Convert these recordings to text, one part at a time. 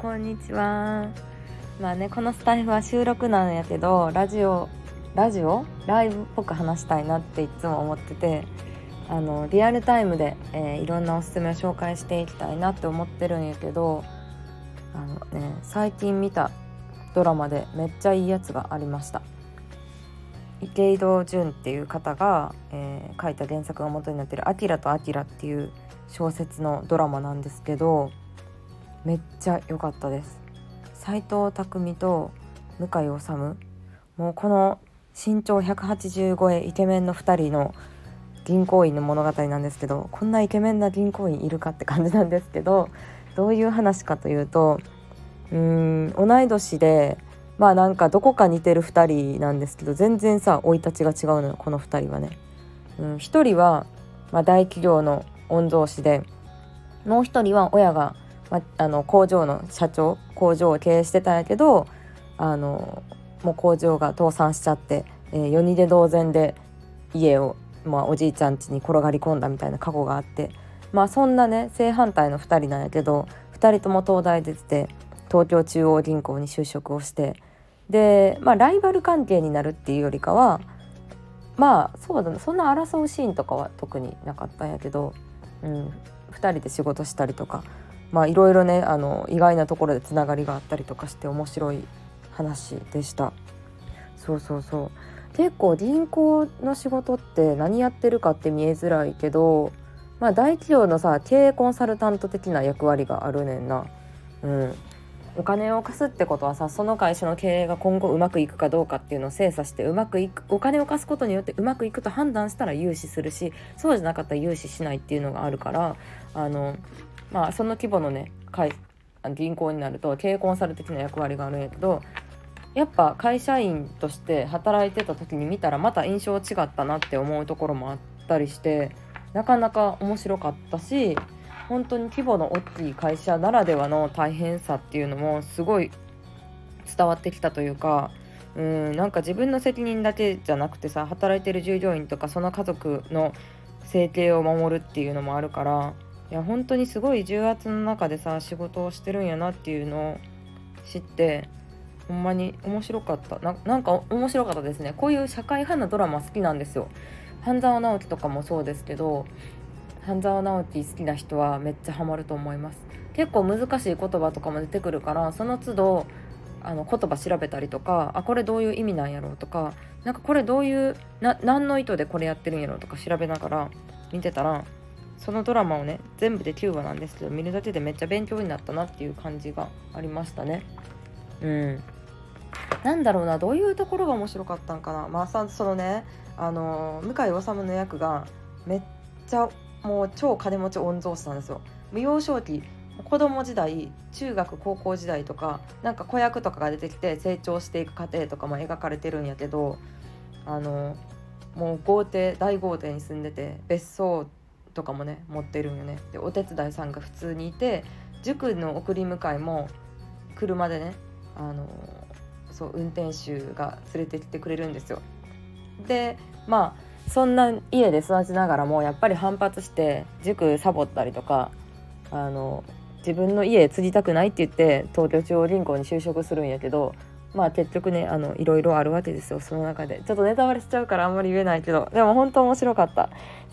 こんにちは。まあねこのスタイフは収録なんやけどラジオラジオ？ライブっぽく話したいなっていつも思っててあのリアルタイムで、えー、いろんなおすすめを紹介していきたいなって思ってるんやけどあのね最近見たドラマでめっちゃいいやつがありました。池井戸潤っていう方が、えー、書いた原作が元になってる「アキラとアキラ」っていう小説のドラマなんですけどめっちゃ良かったです斎藤工と向井治もうこの身長180超えイケメンの2人の銀行員の物語なんですけどこんなイケメンな銀行員いるかって感じなんですけどどういう話かというとうん同い年でまあなんかどこか似てる2人なんですけど全然さ生い立ちが違うのよこの2人はね。うん、1人は、まあ、大企業の御曹司でもう1人は親が、まあ、の工場の社長工場を経営してたんやけどあのもう工場が倒産しちゃって、えー、夜逃げ同然で家を、まあ、おじいちゃん家に転がり込んだみたいな過去があってまあそんなね正反対の2人なんやけど2人とも東大出てて東京中央銀行に就職をしてでまあライバル関係になるっていうよりかはまあそうだねそんな争うシーンとかは特になかったんやけど、うん、2人で仕事したりとかまあいろいろねあの意外なところでつながりがあったりとかして面白い話でした。そうそうそう。結構銀行の仕事って何やってるかって見えづらいけどまあ大企業のさ経営コンサルタント的な役割があるねんな。うん。お金を貸すってことはさその会社の経営が今後うまくいくかどうかっていうのを精査してうまくいくお金を貸すことによってうまくいくと判断したら融資するしそうじゃなかったら融資しないっていうのがあるからあのまあその規模のね銀行になると経営コンサル的な役割があるんやけどやっぱ会社員として働いてた時に見たらまた印象違ったなって思うところもあったりしてなかなか面白かったし本当に規模の大きい会社ならではの大変さっていうのもすごい伝わってきたというかうんなんか自分の責任だけじゃなくてさ働いてる従業員とかその家族の生計を守るっていうのもあるからいや本当にすごい重圧の中でさ仕事をしてるんやなっていうのを知ってほんまに面白かった。なんか面白かったですね。こういう社会派なドラマ好きなんですよ。半沢直樹とかもそうですけど半沢直樹好きな人はめっちゃハマると思います。結構難しい言葉とかも出てくるからその都度あの言葉調べたりとかあこれどういう意味なんやろうとかなんかこれどういうな何の意図でこれやってるんやろうとか調べながら見てたらそのドラマをね全部で9話なんですけど見るだけでめっちゃ勉強になったなっていう感じがありましたね。うん。なんだろうなどういうところが面白かったんかな。まあさそのねあの向井理の役がめっちゃもう超金持ち御曹司なんですよ幼少期子供時代中学高校時代とかなんか子役とかが出てきて成長していく過程とかも描かれてるんやけどあのもう豪邸大豪邸に住んでて別荘とかもね持ってるんよねでお手伝いさんが普通にいて塾の送り迎えも車でねあのそう運転手が連れてきてくれるんですよ。でまあそんな家で育ちながらもやっぱり反発して塾サボったりとかあの自分の家継ぎたくないって言って東京中央銀行に就職するんやけどまあ結局ねあのいろいろあるわけですよその中で。ちょっとネタバレしちゃうからあんまり言えないけどでも本当面白かった。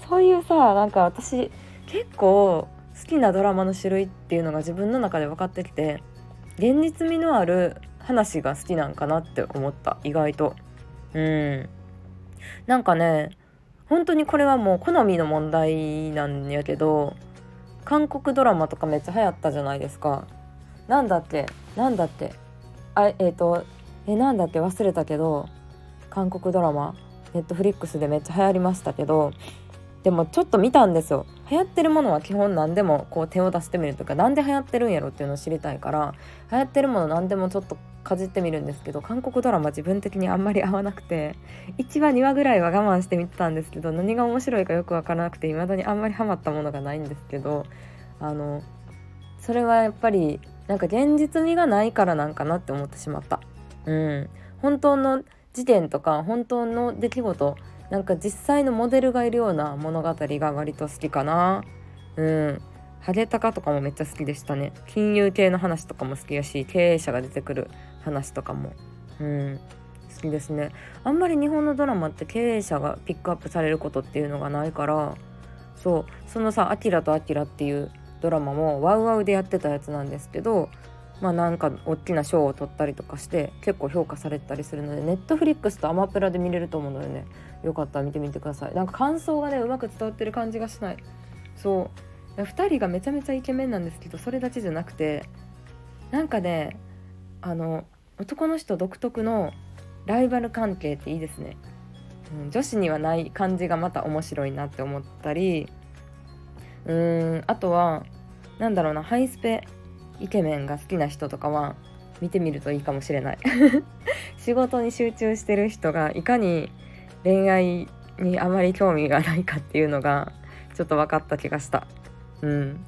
そういうさなんか私結構好きなドラマの種類っていうのが自分の中で分かってきて現実味のある話が好きなんかなって思った。意外と。うん。なんかね本当にこれはもう好みの問題なんやけど韓国ドラマとかめっちゃ流行ったじゃないですか。なんだっけ？なんだっけ？あえっ、ー、とえなんだっけ？忘れたけど韓国ドラマネットフリックスでめっちゃ流行りましたけどでもちょっと見たんですよ流行ってるものは基本何でもこう手を出してみるとか何で流行ってるんやろっていうのを知りたいから流行ってるもの何でもちょっとかじってみるんですけど韓国ドラマ自分的にあんまり合わなくて1話2話ぐらいは我慢して見てたんですけど何が面白いかよく分からなくて未だにあんまりハマったものがないんですけどあのそれはやっぱりなんか現実味がないからなんかなって思ってしまった。うん、本当の時点とか本当の出来事なんか実際のモデルがいるような物語が割と好きかな。うん。ハゲタカとかもめっちゃ好きでしたね。金融系の話とかも好きやし経営者が出てくる話とかも。うん。好きですね。あんまり日本のドラマって経営者がピックアップされることっていうのがないからそう。そのさ「アキラとアキラ」っていうドラマもワウワウでやってたやつなんですけどまあなんか大きな賞を取ったりとかして結構評価されたりするのでネットフリックスとアマプラで見れると思うのでね。よかったら見てみてください。なんか感想がねうまく伝わってる感じがしない。そう。2人がめちゃめちゃイケメンなんですけどそれだけじゃなくてなんかねあの男の人独特のライバル関係っていいですね、うん、女子にはない感じがまた面白いなって思ったりうーんあとはなんだろうなハイスペイケメンが好きな人とかは見てみるといいかもしれない。仕事に集中してる人がいかに恋愛にあまり興味がないかっていうのがちょっと分かった気がした。うん。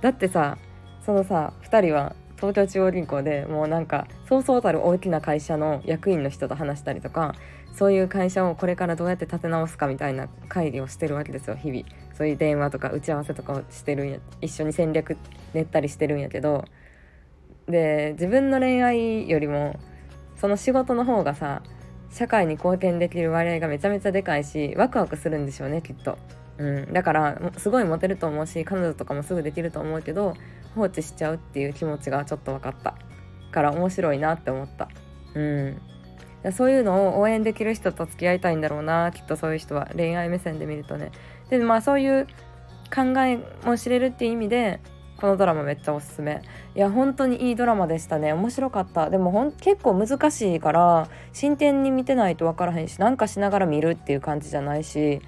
だってさそのさ2人は東京中央銀行でもうなんかそうそうたる大きな会社の役員の人と話したりとかそういう会社をこれからどうやって立て直すかみたいな会議をしてるわけですよ日々。そういう電話とか打ち合わせとかをしてるんや一緒に戦略練ったりしてるんやけど。で自分の恋愛よりもその仕事の方がさ社会に貢献できる割合がめちゃめちゃでかいしワクワクするんでしょうねきっと。うん、だからすごいモテると思うし彼女とかもすぐできると思うけど放置しちゃうっていう気持ちがちょっと分かった。から面白いなって思った。うん。そういうのを応援できる人と付き合いたいんだろうなきっとそういう人は。恋愛目線で見るとね。でまあそういう考えも知れるっていう意味でこのドラマめっちゃおすすめ。いや本当にいいドラマでしたね。面白かった。でもほん結構難しいから進展に見てないと分からへんしなんかしながら見るっていう感じじゃないし。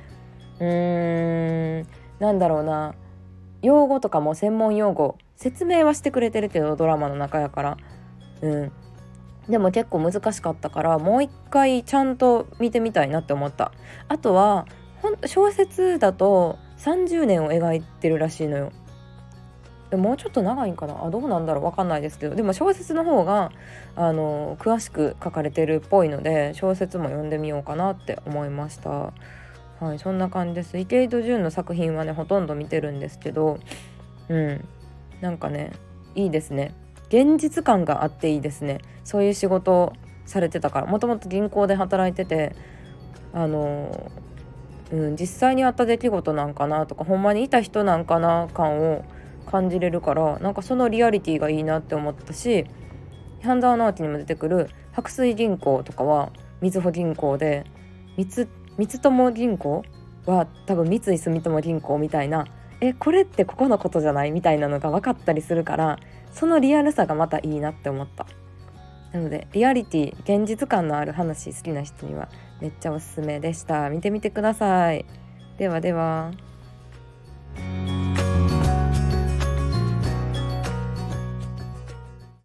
うーんなんだろうな。用語とかも専門用語。説明はしてくれてるけどドラマの中やから。うん。でも結構難しかったからもう一回ちゃんと見てみたいなって思った。あとは小説だと30年を描いてるらしいのよ。もうちょっと長いんかな？あどうなんだろう？分かんないですけど。でも小説の方があの詳しく書かれてるっぽいので小説も読んでみようかなって思いました。はいそんな感じです。池井戸潤の作品はねほとんど見てるんですけどうん。なんかねいいですね。現実感があっていいですね。そういう仕事をされてたから。もともと銀行で働いててあの、うん、実際にあった出来事なんかなとかほんまにいた人なんかな感を感じれるからなんかそのリアリティがいいなって思ったし半沢直樹にも出てくる白水銀行とかはみずほ銀行で三友銀行は多分三井住友銀行みたいなえこれってここのことじゃない？みたいなのが分かったりするからそのリアルさがまたいいなって思った。なのでリアリティ現実感のある話好きな人にはめっちゃおすすめでした。見てみてください。ではでは。